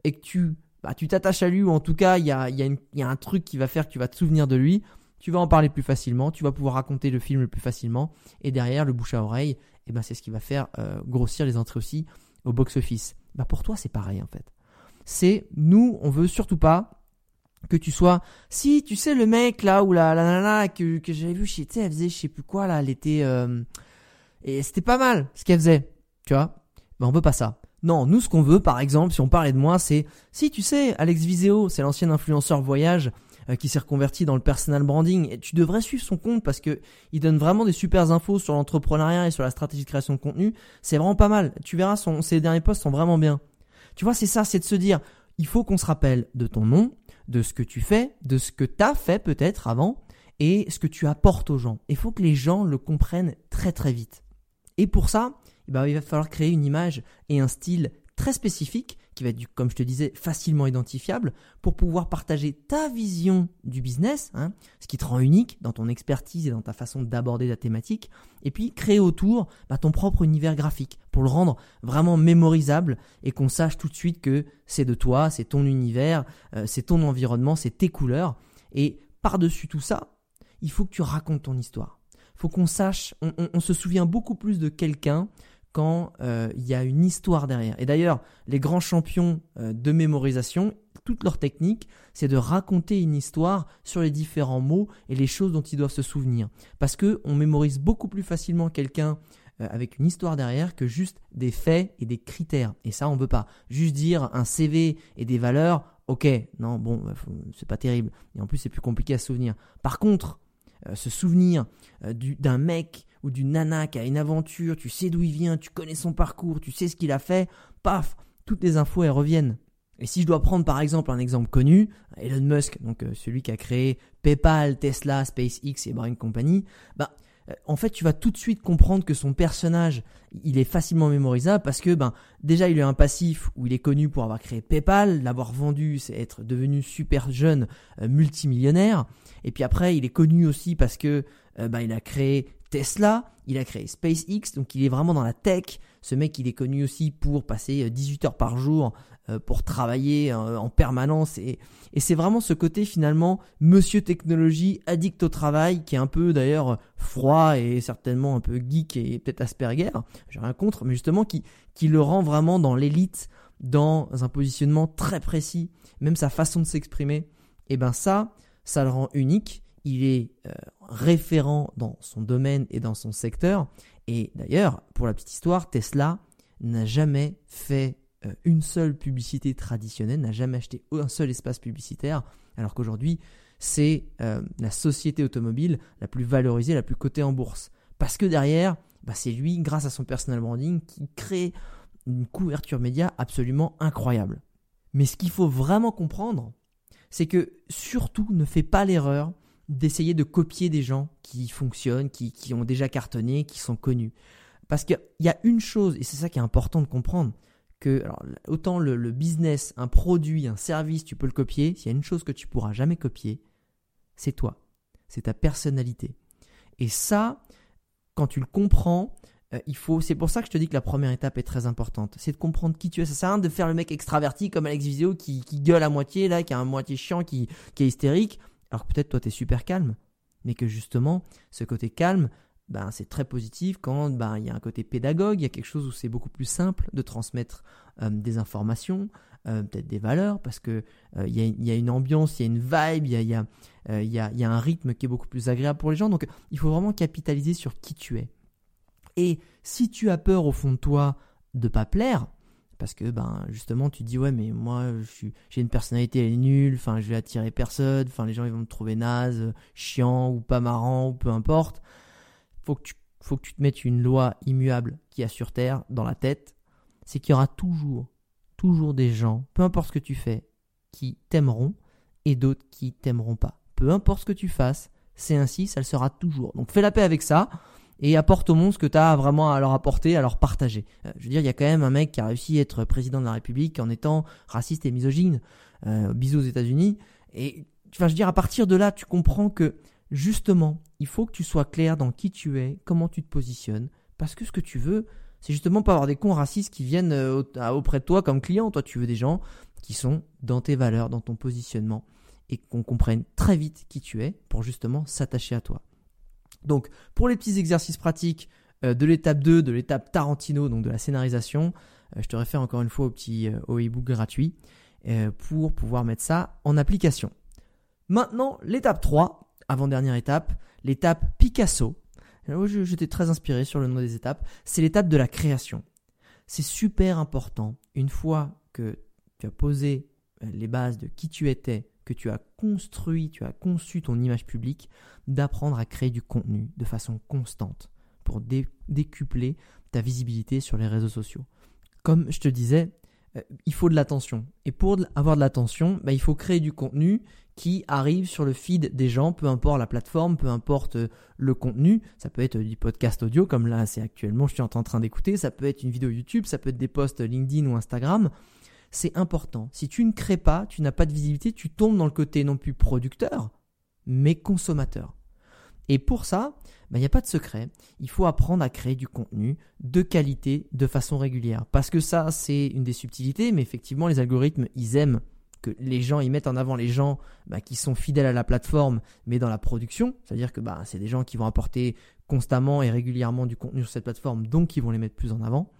Speaker 1: et que tu bah, tu t'attaches à lui ou en tout cas il y a, y a un truc qui va faire que tu vas te souvenir de lui, tu vas en parler plus facilement, tu vas pouvoir raconter le film le plus facilement. Et derrière le bouche à oreille et eh ben c'est ce qui va faire euh, grossir les entrées aussi au box-office. Bah pour toi, c'est pareil en fait. C'est nous, on veut surtout pas que tu sois. Si tu sais le mec là ou la, la nana que, j'avais vu, tu sais, elle faisait je sais plus quoi là, elle était euh, et c'était pas mal ce qu'elle faisait, tu vois. Mais on veut pas ça. Non, nous ce qu'on veut, par exemple, si on parlait de moi, c'est si tu sais, Alex Viseo, c'est l'ancien influenceur voyage qui s'est reconverti dans le personal branding. Et tu devrais suivre son compte parce que il donne vraiment des super infos sur l'entrepreneuriat et sur la stratégie de création de contenu. C'est vraiment pas mal. Tu verras, son, ses derniers posts sont vraiment bien. Tu vois, c'est ça, c'est de se dire, il faut qu'on se rappelle de ton nom, de ce que tu fais, de ce que tu as fait peut-être avant et ce que tu apportes aux gens. Il faut que les gens le comprennent très très vite. Et pour ça, eh ben, il va falloir créer une image et un style très spécifique qui va être, comme je te disais, facilement identifiable pour pouvoir partager ta vision du business, hein, ce qui te rend unique dans ton expertise et dans ta façon d'aborder la thématique, et puis créer autour bah, ton propre univers graphique pour le rendre vraiment mémorisable et qu'on sache tout de suite que c'est de toi, c'est ton univers, euh, c'est ton environnement, c'est tes couleurs. Et par-dessus tout ça, il faut que tu racontes ton histoire. Faut qu'on sache, on se souvient beaucoup plus de quelqu'un quand euh, il y a une histoire derrière. Et d'ailleurs, les grands champions euh, de mémorisation, toute leur technique, c'est de raconter une histoire sur les différents mots et les choses dont ils doivent se souvenir. Parce que on mémorise beaucoup plus facilement quelqu'un euh, avec une histoire derrière que juste des faits et des critères. Et ça, on ne veut pas. Juste dire un CV et des valeurs, ok, non, bon, bah, c'est pas terrible. Et en plus, c'est plus compliqué à se souvenir. Par contre, se souvenir d'un mec ou d'une nana qui a une aventure, tu sais d'où il vient, tu connais son parcours, tu sais ce qu'il a fait, paf, toutes les infos elles reviennent. Et si je dois prendre par exemple un exemple connu, Elon Musk, donc euh, celui qui a créé PayPal, Tesla, SpaceX et Boring Company, bah en fait, tu vas tout de suite comprendre que son personnage, il est facilement mémorisable parce que ben déjà il a un passif où il est connu pour avoir créé PayPal, l'avoir vendu, c'est être devenu super jeune euh, multimillionnaire. Et puis après, il est connu aussi parce que ben, il a créé Tesla, il a créé SpaceX, donc il est vraiment dans la tech. Ce mec, il est connu aussi pour passer 18 euh, heures par jour euh, pour travailler euh, en permanence. Et, c'est vraiment ce côté finalement, monsieur technologie, addict au travail, qui est un peu d'ailleurs froid et certainement un peu geek et peut-être Asperger. J'ai rien contre, mais justement qui, qui le rend vraiment dans l'élite, dans un positionnement très précis, même sa façon de s'exprimer. Et ben ça, ça le rend unique il est euh, référent dans son domaine et dans son secteur. Et d'ailleurs, pour la petite histoire, Tesla n'a jamais fait euh, une seule publicité traditionnelle, n'a jamais acheté un seul espace publicitaire, alors qu'aujourd'hui, c'est euh, la société automobile la plus valorisée, la plus cotée en bourse. Parce que derrière, bah, c'est lui, grâce à son personal branding, qui crée une couverture média absolument incroyable. Mais ce qu'il faut vraiment comprendre, c'est que surtout ne fais pas l'erreur d'essayer de copier des gens qui fonctionnent, qui, qui ont déjà cartonné, qui sont connus. Parce qu'il y a une chose, et c'est ça qui est important de comprendre, que autant le, business, un produit, un service, tu peux le copier, s'il y a une chose que tu pourras jamais copier, c'est toi, c'est ta personnalité. Et ça, quand tu le comprends, euh, il faut, c'est pour ça que je te dis que la première étape est très importante. C'est de comprendre qui tu es. Ça sert à rien de faire le mec extraverti comme Alex Viseo qui, qui gueule à moitié, là, qui a un moitié chiant, qui, qui est hystérique. Alors que peut-être toi, tu es super calme, mais que justement, ce côté calme, ben, c'est très positif quand ben, il y a un côté pédagogue, il y a quelque chose où c'est beaucoup plus simple de transmettre euh, des informations, euh, peut-être des valeurs, parce que euh, il y, a une ambiance, il y a une vibe, il y a, y a, un rythme qui est beaucoup plus agréable pour les gens. Donc il faut vraiment capitaliser sur qui tu es. Et si tu as peur au fond de toi de pas plaire, parce que ben justement tu dis ouais mais moi j'ai une personnalité elle est nulle, enfin je vais attirer personne, enfin les gens ils vont me trouver naze, chiant ou pas marrant ou peu importe. Faut que tu faut que tu te mettes une loi immuable qui a sur terre dans la tête, c'est qu'il y aura toujours toujours des gens, peu importe ce que tu fais, qui t'aimeront et d'autres qui t'aimeront pas. Peu importe ce que tu fasses, c'est ainsi, ça le sera toujours. Donc fais la paix avec ça et apporte au monde ce que tu as vraiment à leur apporter, à leur partager. Euh, je veux dire, il y a quand même un mec qui a réussi à être président de la République en étant raciste et misogyne. Euh, bisous aux États-Unis. Et enfin, je veux dire, à partir de là, tu comprends que justement, il faut que tu sois clair dans qui tu es, comment tu te positionnes, parce que ce que tu veux, c'est justement pas avoir des cons racistes qui viennent euh, auprès de toi comme clients. Toi, tu veux des gens qui sont dans tes valeurs, dans ton positionnement, et qu'on comprenne très vite qui tu es pour justement s'attacher à toi. Donc, pour les petits exercices pratiques euh, de l'étape 2, de l'étape Tarantino, donc de la scénarisation, euh, je te réfère encore une fois au petit euh, e-book gratuit pour pouvoir mettre ça en application. Maintenant, l'étape 3, avant-dernière étape, l'étape Picasso. J'étais très inspiré sur le nom des étapes. C'est l'étape de la création. C'est super important, une fois que tu as posé les bases de qui tu étais, que tu as construit, tu as conçu ton image publique, d'apprendre à créer du contenu de façon constante pour décupler ta visibilité sur les réseaux sociaux. Comme je te disais, euh, il faut de l'attention. Et pour avoir de l'attention, bah, il faut créer du contenu qui arrive sur le feed des gens, peu importe la plateforme, peu importe euh, le contenu. Ça peut être du podcast audio, comme là c'est actuellement, je suis en train d'écouter. Ça peut être une vidéo YouTube, ça peut être des posts LinkedIn ou Instagram c'est important. Si tu ne crées pas, tu n'as pas de visibilité, tu tombes dans le côté non plus producteur, mais consommateur. Et pour ça, bah, il n'y a pas de secret. Il faut apprendre à créer du contenu de qualité de façon régulière. Parce que ça, c'est une des subtilités, mais effectivement, les algorithmes, ils aiment que les gens, ils mettent en avant les gens bah, qui sont fidèles à la plateforme, mais dans la production. C'est-à-dire que bah, c'est des gens qui vont apporter constamment et régulièrement du contenu sur cette plateforme, donc ils vont les mettre plus en avant.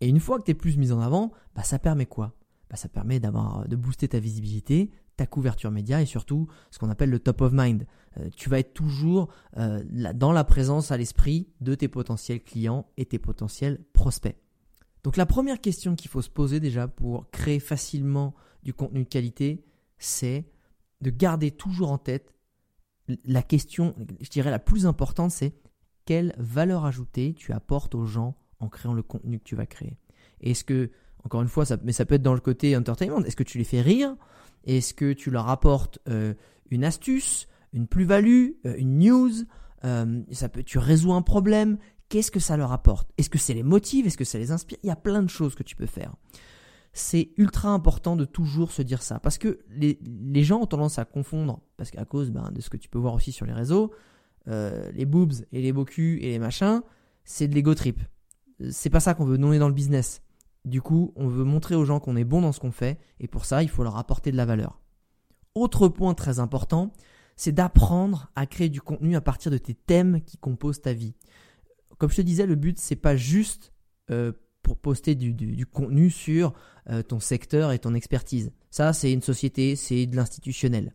Speaker 1: Et une fois que tu es plus mis en avant, bah, ça permet quoi? Bah, Ça permet d'avoir, de booster ta visibilité, ta couverture média et surtout ce qu'on appelle le top of mind. Euh, tu vas être toujours euh, dans la présence à l'esprit de tes potentiels clients et tes potentiels prospects. Donc la première question qu'il faut se poser déjà pour créer facilement du contenu de qualité, c'est de garder toujours en tête la question, je dirais la plus importante, c'est quelle valeur ajoutée tu apportes aux gens en créant le contenu que tu vas créer. Est-ce que, encore une fois, ça, mais ça peut être dans le côté entertainment, est-ce que tu les fais rire? Est-ce que tu leur apportes euh, une astuce, une plus-value, euh, une news? Euh, ça peut, Tu résous un problème. Qu'est-ce que ça leur apporte? Est-ce que ça les motive Est-ce que ça les inspire? Il y a plein de choses que tu peux faire. C'est ultra important de toujours se dire ça. Parce que les, les gens ont tendance à confondre, parce qu'à cause ben, de ce que tu peux voir aussi sur les réseaux, les boobs et les beaux culs et les machins, c'est de l'ego trip c'est pas ça qu'on veut. Nous, on est dans le business. Du coup, on veut montrer aux gens qu'on est bon dans ce qu'on fait, et pour ça, il faut leur apporter de la valeur. Autre point très important, c'est d'apprendre à créer du contenu à partir de tes thèmes qui composent ta vie. Comme je te disais, le but, c'est pas juste euh, pour poster du, contenu sur euh, ton secteur et ton expertise. Ça, c'est une société, c'est de l'institutionnel.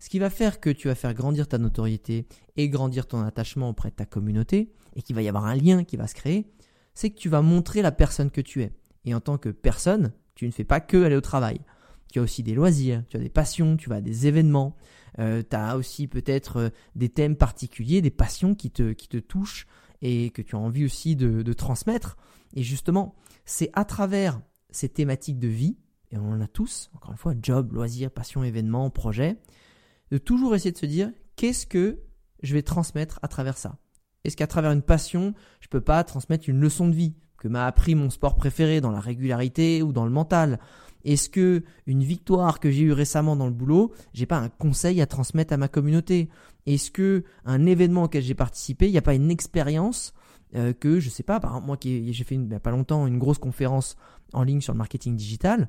Speaker 1: Ce qui va faire que tu vas faire grandir ta notoriété et grandir ton attachement auprès de ta communauté, et qu'il va y avoir un lien qui va se créer, c'est que tu vas montrer la personne que tu es. Et en tant que personne, tu ne fais pas que aller au travail. Tu as aussi des loisirs, tu as des passions, tu vas à des événements, euh, tu as aussi peut-être euh, des thèmes particuliers, des passions qui te, qui te touchent et que tu as envie aussi de, transmettre. Et justement, c'est à travers ces thématiques de vie, et on en a tous, encore une fois, job, loisirs, passion, événements, projets, de toujours essayer de se dire qu'est-ce que je vais transmettre à travers ça? Est-ce qu'à travers une passion, je peux pas transmettre une leçon de vie que m'a appris mon sport préféré dans la régularité ou dans le mental? Est-ce que une victoire que j'ai eue récemment dans le boulot, j'ai pas un conseil à transmettre à ma communauté? Est-ce que un événement auquel j'ai participé, il n'y a pas une expérience euh, que je sais pas, par exemple moi qui j'ai fait il n'y a pas longtemps une grosse conférence en ligne sur le marketing digital,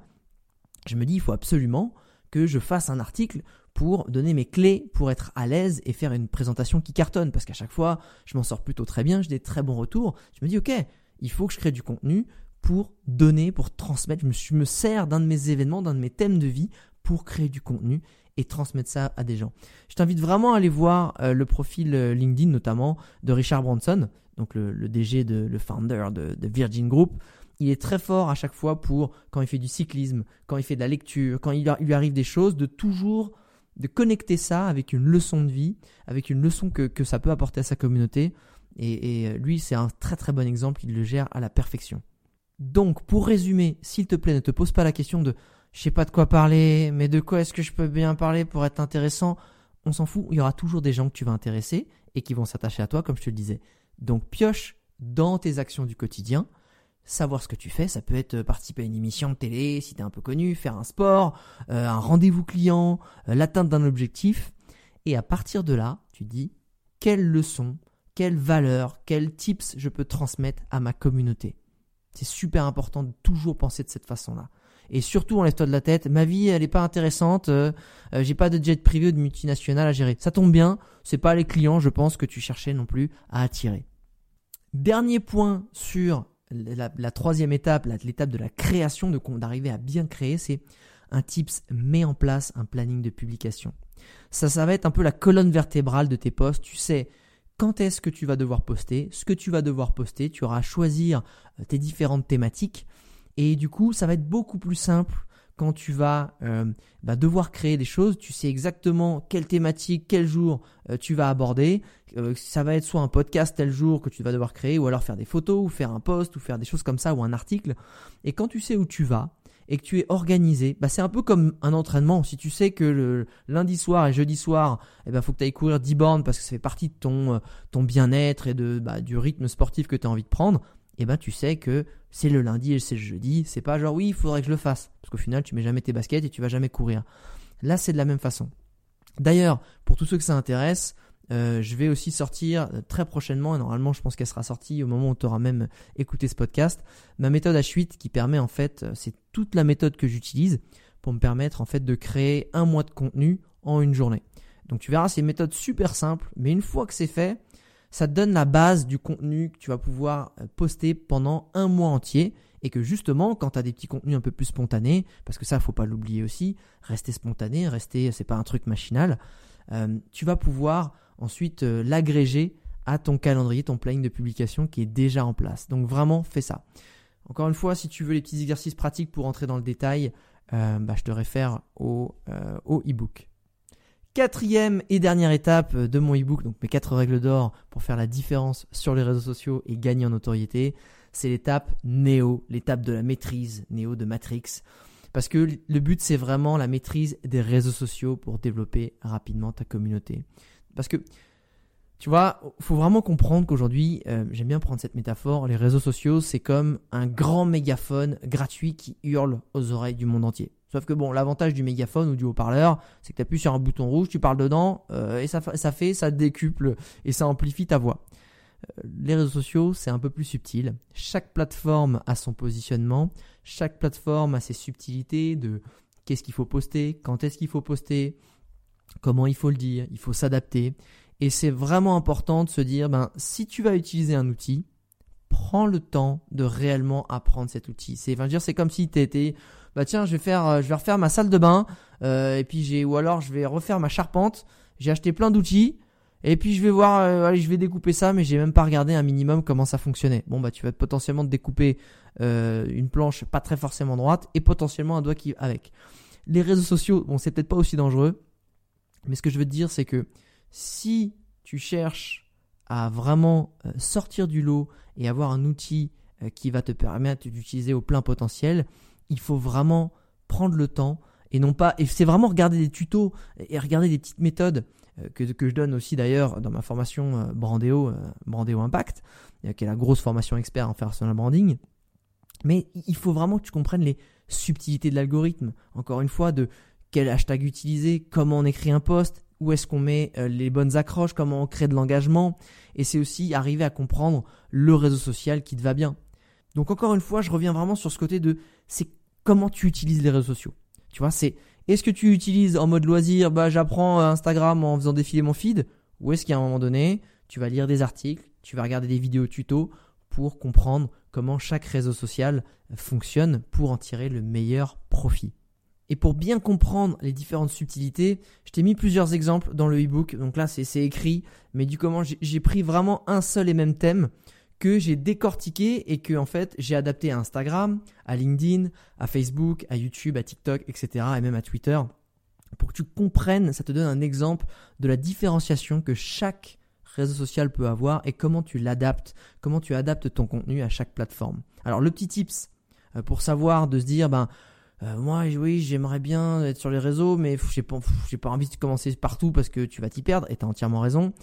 Speaker 1: je me dis il faut absolument que je fasse un article pour donner mes clés pour être à l'aise et faire une présentation qui cartonne. Parce qu'à chaque fois, je m'en sors plutôt très bien, j'ai des très bons retours. Je me dis, ok, il faut que je crée du contenu pour donner, pour transmettre. Je me, sers d'un de mes événements, d'un de mes thèmes de vie pour créer du contenu et transmettre ça à des gens. Je t'invite vraiment à aller voir euh, le profil euh, LinkedIn notamment de Richard Branson, donc le, DG, de, le founder de, de Virgin Group il est très fort à chaque fois pour, quand il fait du cyclisme, quand il fait de la lecture, quand il lui arrive des choses, de toujours de connecter ça avec une leçon de vie, avec une leçon que, que ça peut apporter à sa communauté. Et, et lui, c'est un très très bon exemple, il le gère à la perfection. Donc, pour résumer, s'il te plaît, ne te pose pas la question de je sais pas de quoi parler, mais de quoi est-ce que je peux bien parler pour être intéressant? On s'en fout, il y aura toujours des gens que tu vas intéresser et qui vont s'attacher à toi, comme je te le disais. Donc, pioche dans tes actions du quotidien savoir ce que tu fais. Ça peut être participer à une émission de télé si tu es un peu connu, faire un sport, euh, un rendez-vous client, euh, l'atteinte d'un objectif. Et à partir de là, tu dis quelle leçon, quelle valeur, quels tips je peux transmettre à ma communauté? C'est super important de toujours penser de cette façon-là. Et surtout, enlève-toi de la tête. Ma vie, elle n'est pas intéressante. Euh, j'ai pas de jet privé ou de multinationale à gérer. Ça tombe bien. C'est pas les clients, je pense, que tu cherchais non plus à attirer. Dernier point sur la, troisième étape, l'étape de la création, d'arriver à bien créer, c'est un tips, met en place un planning de publication. Ça, ça va être un peu la colonne vertébrale de tes posts. Tu sais quand est-ce que tu vas devoir poster, ce que tu vas devoir poster, tu auras à choisir euh, tes différentes thématiques. Et du coup, ça va être beaucoup plus simple quand tu vas euh, bah, devoir créer des choses, tu sais exactement quelle thématique, quel jour euh, tu vas aborder. Euh, ça va être soit un podcast tel jour que tu vas devoir créer, ou alors faire des photos, ou faire un post, ou faire des choses comme ça, ou un article. Et quand tu sais où tu vas, et que tu es organisé, bah c'est un peu comme un entraînement. Si tu sais que le lundi soir et jeudi soir, il eh ben faut que tu ailles courir 10 bornes parce que ça fait partie de ton, ton bien-être et de, bah, du rythme sportif que tu as envie de prendre, eh ben tu sais que c'est le lundi et c'est le jeudi. C'est pas genre oui, il faudrait que je le fasse. Parce qu'au final, tu mets jamais tes baskets et tu vas jamais courir. Là, c'est de la même façon. D'ailleurs, pour tous ceux que ça intéresse, euh, je vais aussi sortir euh, très prochainement, et normalement je pense qu'elle sera sortie au moment où tu auras même écouté ce podcast, ma méthode H8 qui permet en fait, euh, c'est toute la méthode que j'utilise pour me permettre en fait de créer un mois de contenu en une journée. Donc tu verras, c'est une méthode super simple, mais une fois que c'est fait, ça te donne la base du contenu que tu vas pouvoir euh, poster pendant un mois entier et que justement quand tu as des petits contenus un peu plus spontanés parce que ça faut pas l'oublier aussi rester spontané rester c'est pas un truc machinal euh, tu vas pouvoir ensuite euh, l'agréger à ton calendrier ton planning de publication qui est déjà en place. Donc vraiment fais ça. Encore une fois si tu veux les petits exercices pratiques pour entrer dans le détail bah, je te réfère au e-book Quatrième et dernière étape de mon ebook, donc mes quatre règles d'or pour faire la différence sur les réseaux sociaux et gagner en notoriété, c'est l'étape Néo, l'étape de la maîtrise, Néo de Matrix. Parce que le but, c'est vraiment la maîtrise des réseaux sociaux pour développer rapidement ta communauté. Parce que, tu vois, faut vraiment comprendre qu'aujourd'hui, euh, j'aime bien prendre cette métaphore, les réseaux sociaux, c'est comme un grand mégaphone gratuit qui hurle aux oreilles du monde entier. Sauf que bon, l'avantage du mégaphone ou du haut-parleur, c'est que tu appuies sur un bouton rouge, tu parles dedans, euh, et ça, fait, ça décuple et ça amplifie ta voix. Euh, les réseaux sociaux, c'est un peu plus subtil. Chaque plateforme a son positionnement, chaque plateforme a ses subtilités de qu'est-ce qu'il faut poster, quand est-ce qu'il faut poster, comment il faut le dire, il faut s'adapter. Et c'est vraiment important de se dire, ben, si tu vas utiliser un outil, prends le temps de réellement apprendre cet outil. C'est, enfin, dire, c'est comme si tu étais bah tiens, je vais faire, euh, je vais refaire ma salle de bain, euh, et puis j'ai, ou alors je vais refaire ma charpente. J'ai acheté plein d'outils, et puis je vais voir, euh, allez, je vais découper ça, mais j'ai même pas regardé un minimum comment ça fonctionnait. Bon bah tu vas potentiellement te découper une planche pas très forcément droite, et potentiellement un doigt qui avec. Les réseaux sociaux, bon c'est peut-être pas aussi dangereux, mais ce que je veux te dire c'est que si tu cherches à vraiment sortir du lot et avoir un outil qui va te permettre d'utiliser au plein potentiel, il faut vraiment prendre le temps et non pas et c'est vraiment regarder des tutos et regarder des petites méthodes euh, que, que je donne aussi d'ailleurs dans ma formation euh, Brandéo euh, Brandéo Impact qui est la grosse formation expert en personal branding. Mais il faut vraiment que tu comprennes les subtilités de l'algorithme. Encore une fois de quel hashtag utiliser comment on écrit un post où est-ce qu'on met les bonnes accroches comment on crée de l'engagement et c'est aussi arriver à comprendre le réseau social qui te va bien donc encore une fois, je reviens vraiment sur ce côté de c'est comment tu utilises les réseaux sociaux. Tu vois, c'est est-ce que tu utilises en mode loisir, bah j'apprends Instagram en faisant défiler mon feed, ou est-ce qu'à un moment donné, tu vas lire des articles, tu vas regarder des vidéos tutos pour comprendre comment chaque réseau social fonctionne pour en tirer le meilleur profit. Et pour bien comprendre les différentes subtilités, je t'ai mis plusieurs exemples dans le e-book. Donc là, c'est écrit, mais du comment j'ai pris vraiment un seul et même thème que j'ai décortiqué et que en fait j'ai adapté à Instagram, à LinkedIn, à Facebook, à YouTube, à TikTok, etc. et même à Twitter pour que tu comprennes, ça te donne un exemple de la différenciation que chaque réseau social peut avoir et comment tu l'adaptes, comment tu adaptes ton contenu à chaque plateforme. Alors le petit tips euh, pour savoir de se dire ben euh, moi oui j'aimerais bien être sur les réseaux mais j'ai pas pas envie de commencer partout parce que tu vas t'y perdre et tu as entièrement raison.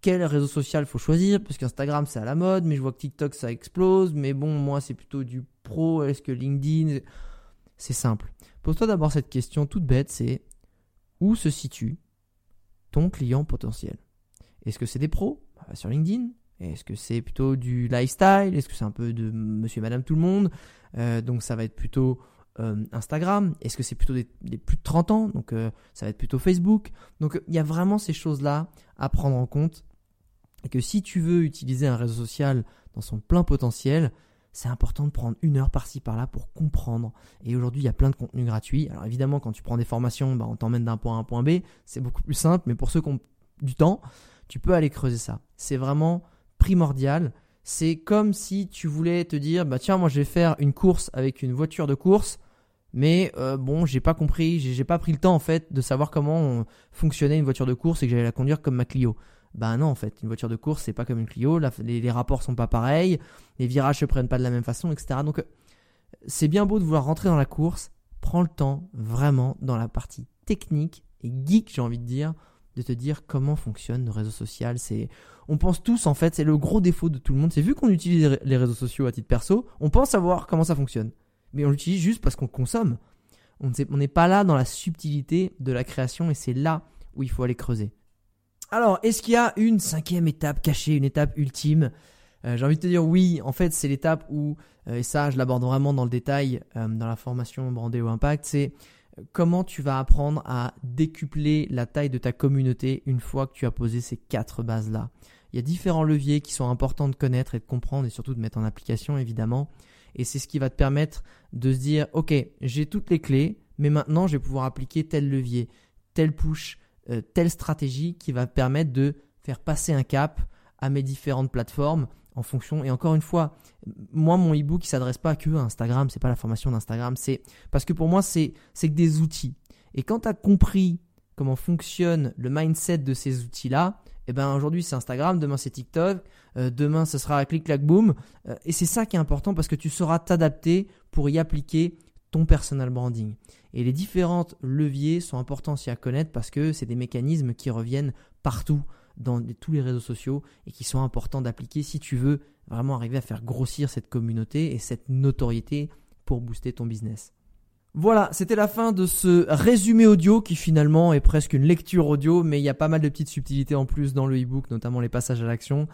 Speaker 1: Quel réseau social faut choisir? Parce qu'Instagram c'est à la mode mais je vois que TikTok ça explose. Mais bon moi c'est plutôt du pro. Est-ce que LinkedIn? C'est simple. Pose-toi d'abord cette question toute bête c'est où se situe ton client potentiel? Est-ce que c'est des pros? Bah, Sur LinkedIn. Est-ce que c'est plutôt du lifestyle? Est-ce que c'est un peu de monsieur, madame, tout le monde? Euh, Donc ça va être plutôt euh, Instagram Est-ce que c'est plutôt des, plus de 30 ans? Donc euh, ça va être plutôt Facebook. Donc il y a vraiment ces choses-là à prendre en compte. Et que si tu veux utiliser un réseau social dans son plein potentiel, c'est important de prendre une heure par-ci par-là pour comprendre. Et aujourd'hui, il y a plein de contenus gratuits. Alors évidemment, quand tu prends des formations, bah, on t'emmène d'un point A à un point B. C'est beaucoup plus simple. Mais pour ceux qui ont du temps, tu peux aller creuser ça. C'est vraiment primordial. C'est comme si tu voulais te dire, bah tiens, moi je vais faire une course avec une voiture de course. Mais euh, bon, j'ai pas compris, j'ai pas pris le temps en fait de savoir comment fonctionnait une voiture de course et que j'allais la conduire comme ma Clio. Bah non, en fait, une voiture de course, c'est pas comme une Clio, les, rapports sont pas pareils, les virages se prennent pas de la même façon, etc. Donc, c'est bien beau de vouloir rentrer dans la course, prends le temps, vraiment, dans la partie technique et geek, j'ai envie de dire, de te dire comment fonctionne le réseau social. C'est, on pense tous, en fait, c'est le gros défaut de tout le monde. C'est vu qu'on utilise les réseaux sociaux à titre perso, on pense savoir comment ça fonctionne. Mais on l'utilise juste parce qu'on consomme. On n'est pas là dans la subtilité de la création et c'est là où il faut aller creuser. Alors, est-ce qu'il y a une cinquième étape cachée, une étape ultime? Euh, J'ai envie de te dire oui, en fait c'est l'étape où, euh, et ça je l'aborde vraiment dans le détail euh, dans la formation Brandé au Impact, c'est comment tu vas apprendre à décupler la taille de ta communauté une fois que tu as posé ces quatre bases-là. Il y a différents leviers qui sont importants de connaître et de comprendre et surtout de mettre en application évidemment. Et c'est ce qui va te permettre de se dire, ok, j'ai toutes les clés, mais maintenant je vais pouvoir appliquer tel levier, tel push, euh, telle stratégie qui va permettre de faire passer un cap à mes différentes plateformes en fonction. Et encore une fois, moi, mon e-book, il s'adresse pas que à Instagram, c'est pas la formation d'Instagram, c'est parce que pour moi, c'est que des outils. Et quand tu as compris comment fonctionne le mindset de ces outils-là, eh ben aujourd'hui c'est Instagram, demain c'est TikTok, euh, demain ce sera clic clac boom. Euh, et c'est ça qui est important parce que tu sauras t'adapter pour y appliquer ton personal branding. Et les différents leviers sont importants aussi à connaître parce que c'est des mécanismes qui reviennent partout dans tous les réseaux sociaux et qui sont importants d'appliquer si tu veux vraiment arriver à faire grossir cette communauté et cette notoriété pour booster ton business. Voilà, c'était la fin de ce résumé audio qui finalement est presque une lecture audio, mais il y a pas mal de petites subtilités en plus dans le e-book, notamment les passages à l'action.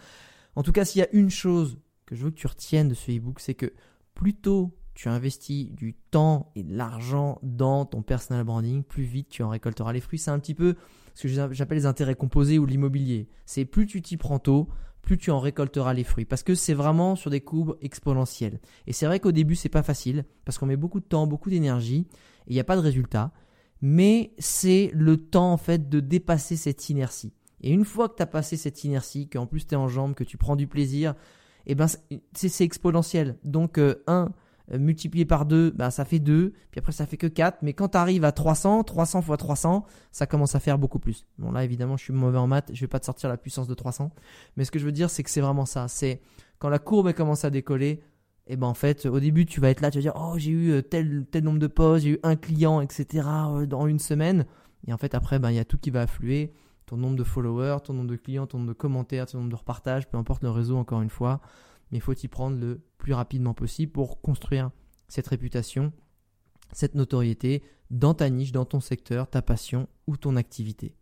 Speaker 1: En tout cas, s'il y a une chose que je veux que tu retiennes de ce e-book, c'est que plutôt tu investis du temps et de l'argent dans ton personal branding, plus vite tu en récolteras les fruits. C'est un petit peu ce que j'appelle les intérêts composés ou l'immobilier. C'est plus tu t'y prends tôt, plus tu en récolteras les fruits. Parce que c'est vraiment sur des courbes exponentielles. Et c'est vrai qu'au début, c'est pas facile, parce qu'on met beaucoup de temps, beaucoup d'énergie, et il n'y a pas de résultat. Mais c'est le temps, en fait, de dépasser cette inertie. Et une fois que tu as passé cette inertie, qu'en plus tu es en jambes, que tu prends du plaisir, et eh ben c'est exponentiel. Donc, euh, un, multiplié par 2, bah, ça fait 2, puis après ça fait que 4, mais quand tu arrives à 300, 300 fois 300, ça commence à faire beaucoup plus. Bon là évidemment je suis mauvais en maths, je vais pas te sortir la puissance de 300, mais ce que je veux dire c'est que c'est vraiment ça, c'est quand la courbe commence à décoller, et eh ben en fait au début tu vas être là, tu vas dire oh j'ai eu euh, tel, tel nombre de postes, j'ai eu un client, etc. Euh, dans une semaine, et en fait après ben, il y a tout qui va affluer, ton nombre de followers, ton nombre de clients, ton nombre de commentaires, ton nombre de repartages, peu importe le réseau encore une fois mais il faut y prendre le plus rapidement possible pour construire cette réputation, cette notoriété dans ta niche, dans ton secteur, ta passion ou ton activité.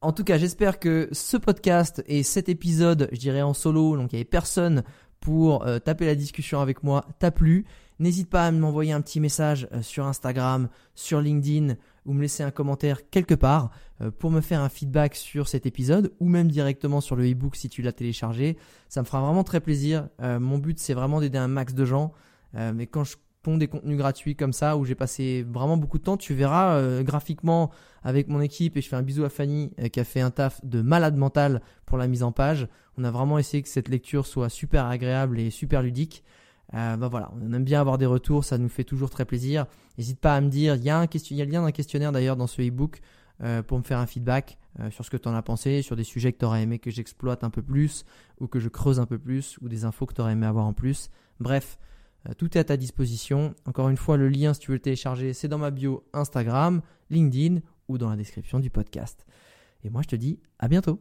Speaker 1: En tout cas, j'espère que ce podcast et cet épisode, je dirais en solo, donc il n'y avait personne pour euh, taper la discussion avec moi, t'a plu. N'hésite pas à m'envoyer un petit message euh, sur Instagram, sur LinkedIn ou me laisser un commentaire quelque part euh, pour me faire un feedback sur cet épisode ou même directement sur le e-book si tu l'as téléchargé. Ça me fera vraiment très plaisir. mon but c'est vraiment d'aider un max de gens. mais quand je pond des contenus gratuits comme ça où j'ai passé vraiment beaucoup de temps. Tu verras euh, graphiquement avec mon équipe et je fais un bisou à Fanny euh, qui a fait un taf de malade mental pour la mise en page. On a vraiment essayé que cette lecture soit super agréable et super ludique. Bah voilà, on aime bien avoir des retours, ça nous fait toujours très plaisir. N'hésite pas à me dire, il y a un il y a le lien d'un questionnaire d'ailleurs dans ce e-book euh, pour me faire un feedback euh, sur ce que tu en as pensé, sur des sujets que tu aurais aimé que j'exploite un peu plus ou que je creuse un peu plus ou des infos que tu aurais aimé avoir en plus. Bref, tout est à ta disposition. Encore une fois, le lien si tu veux le télécharger, c'est dans ma bio Instagram, LinkedIn ou dans la description du podcast. Et moi, je te dis à bientôt.